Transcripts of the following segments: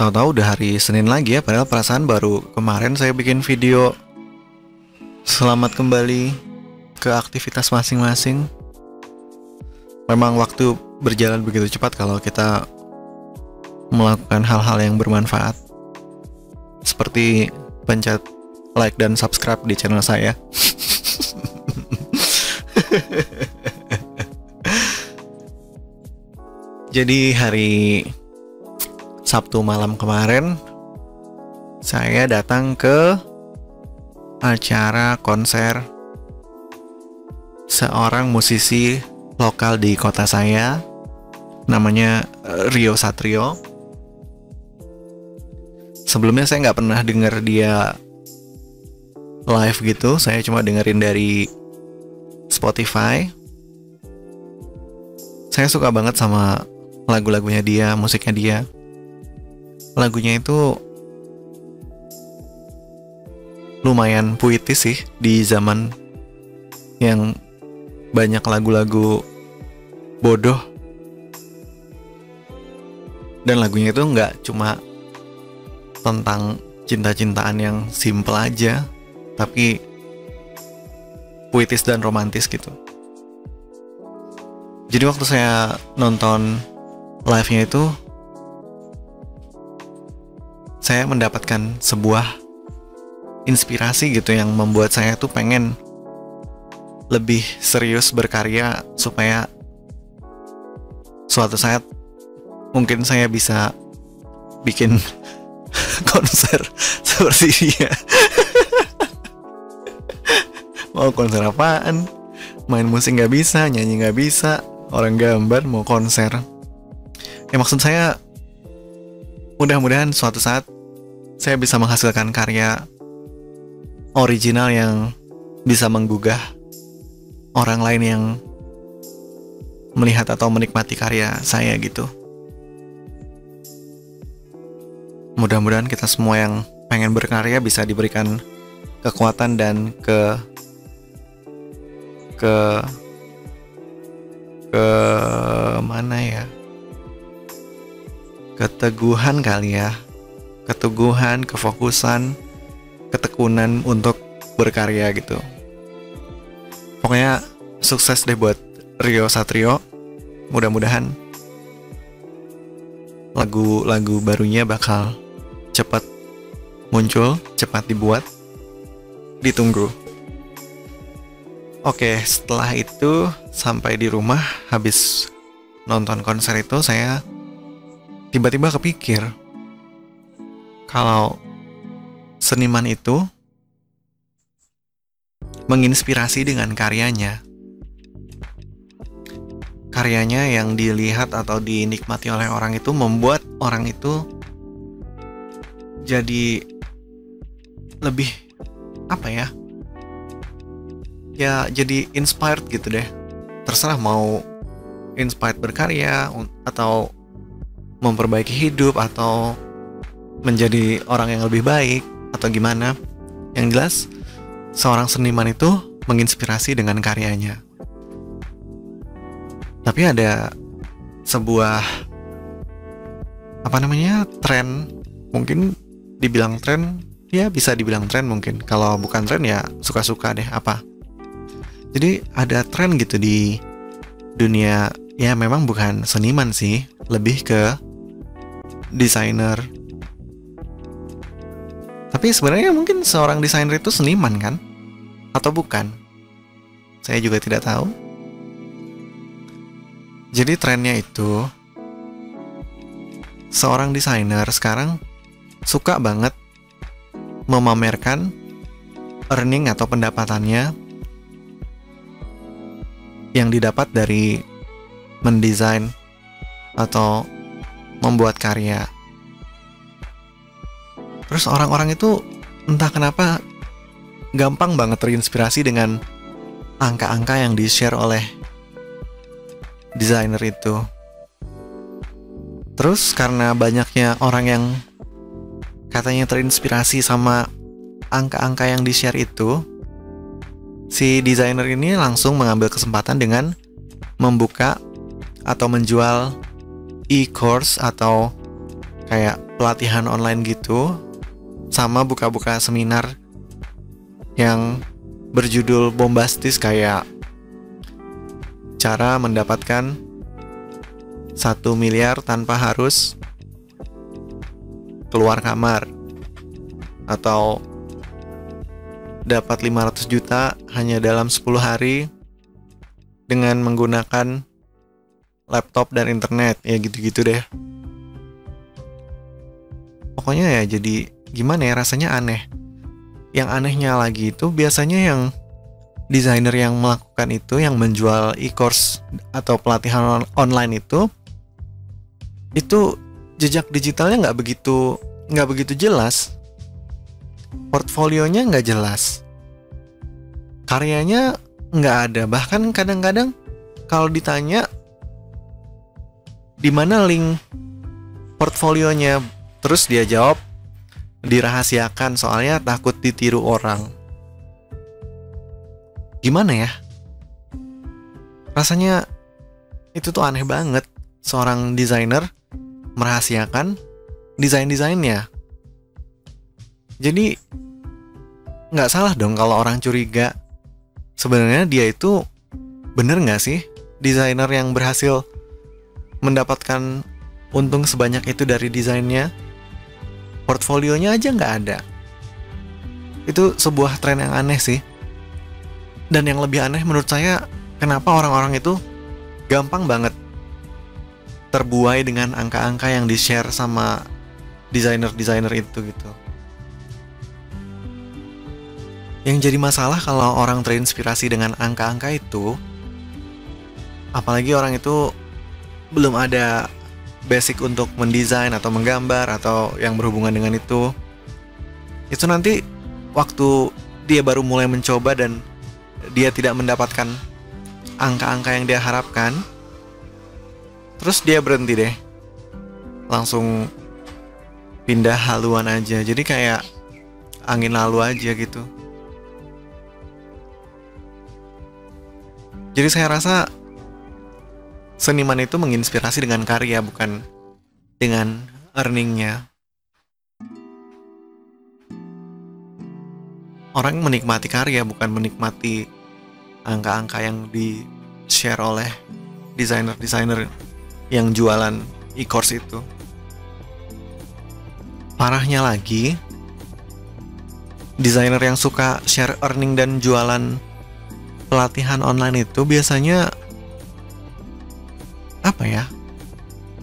tahu-tahu udah hari Senin lagi ya, padahal perasaan baru kemarin saya bikin video selamat kembali ke aktivitas masing-masing. Memang waktu berjalan begitu cepat kalau kita melakukan hal-hal yang bermanfaat. Seperti pencet like dan subscribe di channel saya. Jadi hari Sabtu malam kemarin saya datang ke acara konser seorang musisi lokal di kota saya namanya eh, Rio Satrio. Sebelumnya saya nggak pernah dengar dia live gitu, saya cuma dengerin dari Spotify. Saya suka banget sama lagu-lagunya dia, musiknya dia lagunya itu lumayan puitis sih di zaman yang banyak lagu-lagu bodoh. Dan lagunya itu nggak cuma tentang cinta-cintaan yang simple aja tapi puitis dan romantis gitu. Jadi waktu saya nonton live-nya itu saya mendapatkan sebuah inspirasi gitu yang membuat saya tuh pengen lebih serius berkarya supaya suatu saat mungkin saya bisa bikin konser seperti dia. mau konser apaan? Main musik nggak bisa, nyanyi nggak bisa, orang gambar mau konser. Ya maksud saya mudah-mudahan suatu saat saya bisa menghasilkan karya original yang bisa menggugah orang lain yang melihat atau menikmati karya saya gitu. Mudah-mudahan kita semua yang pengen berkarya bisa diberikan kekuatan dan ke ke ke mana ya? keteguhan kali ya keteguhan kefokusan ketekunan untuk berkarya gitu. Pokoknya sukses deh buat Rio Satrio. Mudah-mudahan lagu-lagu barunya bakal cepat muncul cepat dibuat ditunggu. Oke, setelah itu sampai di rumah habis nonton konser itu saya tiba-tiba kepikir kalau seniman itu menginspirasi dengan karyanya. Karyanya yang dilihat atau dinikmati oleh orang itu membuat orang itu jadi lebih apa ya? Ya jadi inspired gitu deh. Terserah mau inspired berkarya atau memperbaiki hidup atau menjadi orang yang lebih baik atau gimana. Yang jelas, seorang seniman itu menginspirasi dengan karyanya. Tapi ada sebuah apa namanya tren mungkin dibilang tren ya bisa dibilang tren mungkin kalau bukan tren ya suka-suka deh apa jadi ada tren gitu di dunia ya memang bukan seniman sih lebih ke desainer. Tapi sebenarnya mungkin seorang desainer itu seniman kan? Atau bukan? Saya juga tidak tahu. Jadi trennya itu seorang desainer sekarang suka banget memamerkan earning atau pendapatannya yang didapat dari mendesain atau membuat karya. Terus orang-orang itu entah kenapa gampang banget terinspirasi dengan angka-angka yang di-share oleh desainer itu. Terus karena banyaknya orang yang katanya terinspirasi sama angka-angka yang di-share itu, si desainer ini langsung mengambil kesempatan dengan membuka atau menjual e-course atau kayak pelatihan online gitu sama buka-buka seminar yang berjudul bombastis kayak cara mendapatkan satu miliar tanpa harus keluar kamar atau dapat 500 juta hanya dalam 10 hari dengan menggunakan laptop dan internet ya gitu-gitu deh. Pokoknya ya jadi gimana ya rasanya aneh. Yang anehnya lagi itu biasanya yang desainer yang melakukan itu yang menjual e-course atau pelatihan on online itu itu jejak digitalnya nggak begitu nggak begitu jelas. Portfolionya nggak jelas. Karyanya nggak ada. Bahkan kadang-kadang kalau ditanya di mana link portfolionya? Terus dia jawab dirahasiakan soalnya takut ditiru orang. Gimana ya? Rasanya itu tuh aneh banget seorang desainer merahasiakan desain-desainnya. Jadi nggak salah dong kalau orang curiga sebenarnya dia itu bener nggak sih desainer yang berhasil mendapatkan untung sebanyak itu dari desainnya portfolionya aja nggak ada. Itu sebuah tren yang aneh sih. Dan yang lebih aneh menurut saya, kenapa orang-orang itu gampang banget terbuai dengan angka-angka yang di-share sama desainer-desainer itu gitu. Yang jadi masalah kalau orang terinspirasi dengan angka-angka itu, apalagi orang itu belum ada basic untuk mendesain atau menggambar atau yang berhubungan dengan itu itu nanti waktu dia baru mulai mencoba dan dia tidak mendapatkan angka-angka yang dia harapkan terus dia berhenti deh. Langsung pindah haluan aja. Jadi kayak angin lalu aja gitu. Jadi saya rasa seniman itu menginspirasi dengan karya bukan dengan earningnya. Orang menikmati karya bukan menikmati angka-angka yang di share oleh desainer-desainer yang jualan e-course itu. Parahnya lagi, desainer yang suka share earning dan jualan pelatihan online itu biasanya apa ya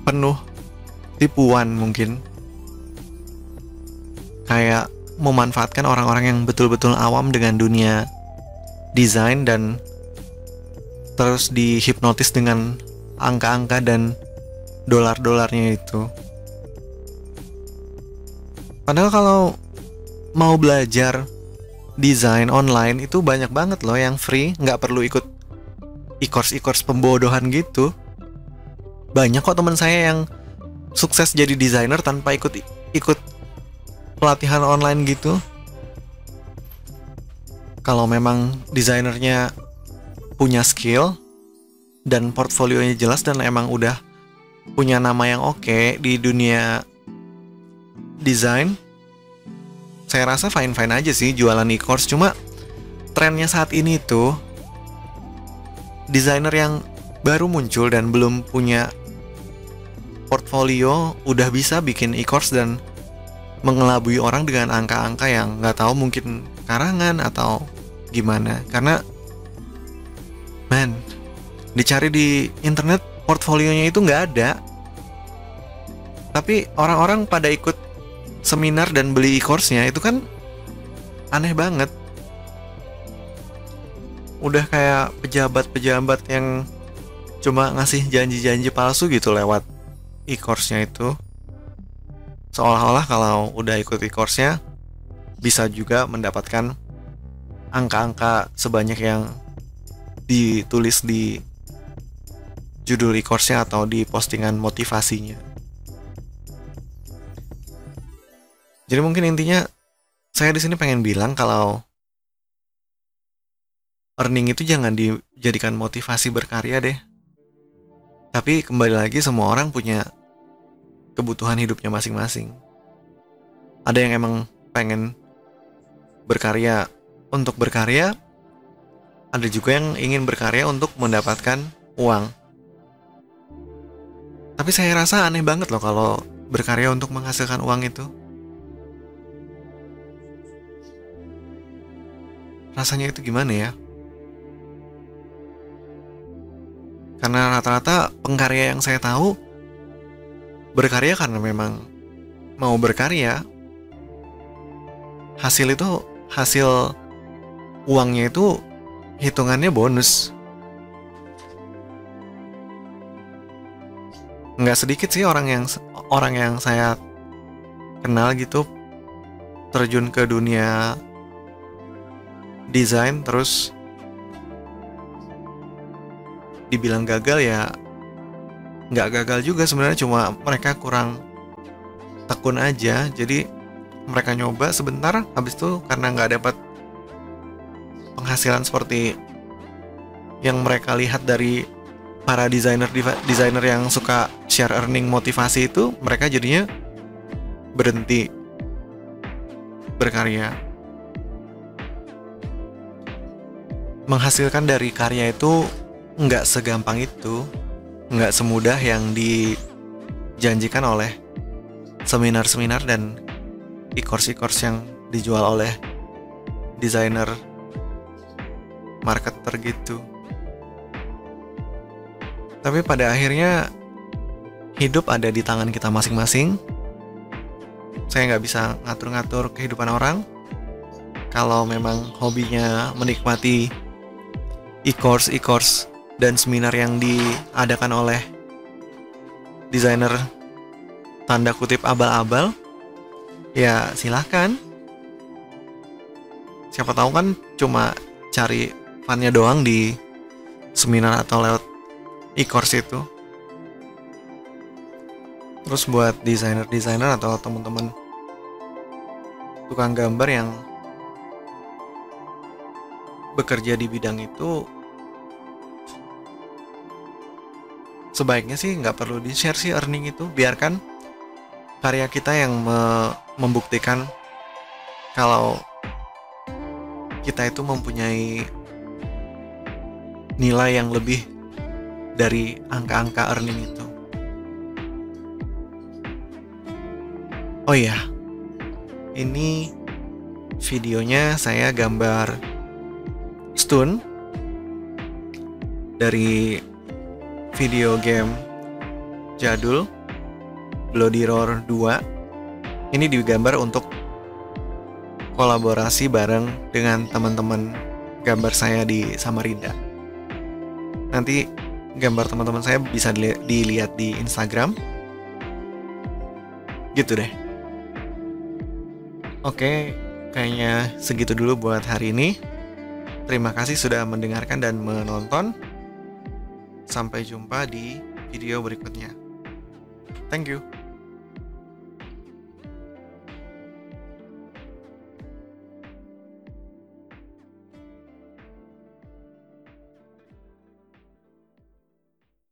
penuh tipuan mungkin kayak memanfaatkan orang-orang yang betul-betul awam dengan dunia desain dan terus dihipnotis dengan angka-angka dan dolar-dolarnya itu. Padahal kalau mau belajar desain online itu banyak banget loh yang free, nggak perlu ikut e-course e-course pembodohan gitu banyak kok teman saya yang sukses jadi desainer tanpa ikut ikut pelatihan online gitu. Kalau memang desainernya punya skill dan portfolionya jelas dan emang udah punya nama yang oke okay di dunia desain, saya rasa fine-fine aja sih jualan e-course. Cuma trennya saat ini tuh desainer yang baru muncul dan belum punya portfolio udah bisa bikin e-course dan mengelabui orang dengan angka-angka yang nggak tahu mungkin karangan atau gimana. Karena man dicari di internet portfolionya itu nggak ada. Tapi orang-orang pada ikut seminar dan beli e-course-nya itu kan aneh banget. Udah kayak pejabat-pejabat yang cuma ngasih janji-janji palsu gitu lewat e-course-nya itu seolah-olah kalau udah ikut e-course-nya bisa juga mendapatkan angka-angka sebanyak yang ditulis di judul e-course-nya atau di postingan motivasinya. Jadi mungkin intinya saya di sini pengen bilang kalau earning itu jangan dijadikan motivasi berkarya deh. Tapi kembali lagi semua orang punya kebutuhan hidupnya masing-masing. Ada yang emang pengen berkarya untuk berkarya, ada juga yang ingin berkarya untuk mendapatkan uang. Tapi saya rasa aneh banget loh kalau berkarya untuk menghasilkan uang itu. Rasanya itu gimana ya? Karena rata-rata pengkarya yang saya tahu berkarya karena memang mau berkarya. Hasil itu hasil uangnya itu hitungannya bonus. Nggak sedikit sih orang yang orang yang saya kenal gitu terjun ke dunia desain terus dibilang gagal ya nggak gagal juga sebenarnya cuma mereka kurang tekun aja. Jadi mereka nyoba sebentar habis itu karena nggak dapat penghasilan seperti yang mereka lihat dari para desainer desainer yang suka share earning motivasi itu mereka jadinya berhenti berkarya. Menghasilkan dari karya itu nggak segampang itu nggak semudah yang dijanjikan oleh seminar-seminar dan e-course yang dijual oleh desainer marketer gitu tapi pada akhirnya hidup ada di tangan kita masing-masing. Saya nggak bisa ngatur-ngatur kehidupan orang. Kalau memang hobinya menikmati e-course, e-course dan seminar yang diadakan oleh desainer tanda kutip abal-abal, ya silahkan. Siapa tahu kan cuma cari funnya doang di seminar atau lewat e-course itu terus buat desainer-desainer atau teman-teman tukang gambar yang bekerja di bidang itu sebaiknya sih nggak perlu di share sih earning itu biarkan karya kita yang me membuktikan kalau kita itu mempunyai nilai yang lebih dari angka-angka earning itu. Oh iya, ini videonya saya gambar stun dari video game jadul Bloody Roar 2. Ini digambar untuk kolaborasi bareng dengan teman-teman gambar saya di Samarinda. Nanti gambar teman-teman saya bisa dilihat di Instagram. Gitu deh. Oke, kayaknya segitu dulu buat hari ini. Terima kasih sudah mendengarkan dan menonton. Sampai jumpa di video berikutnya. Thank you.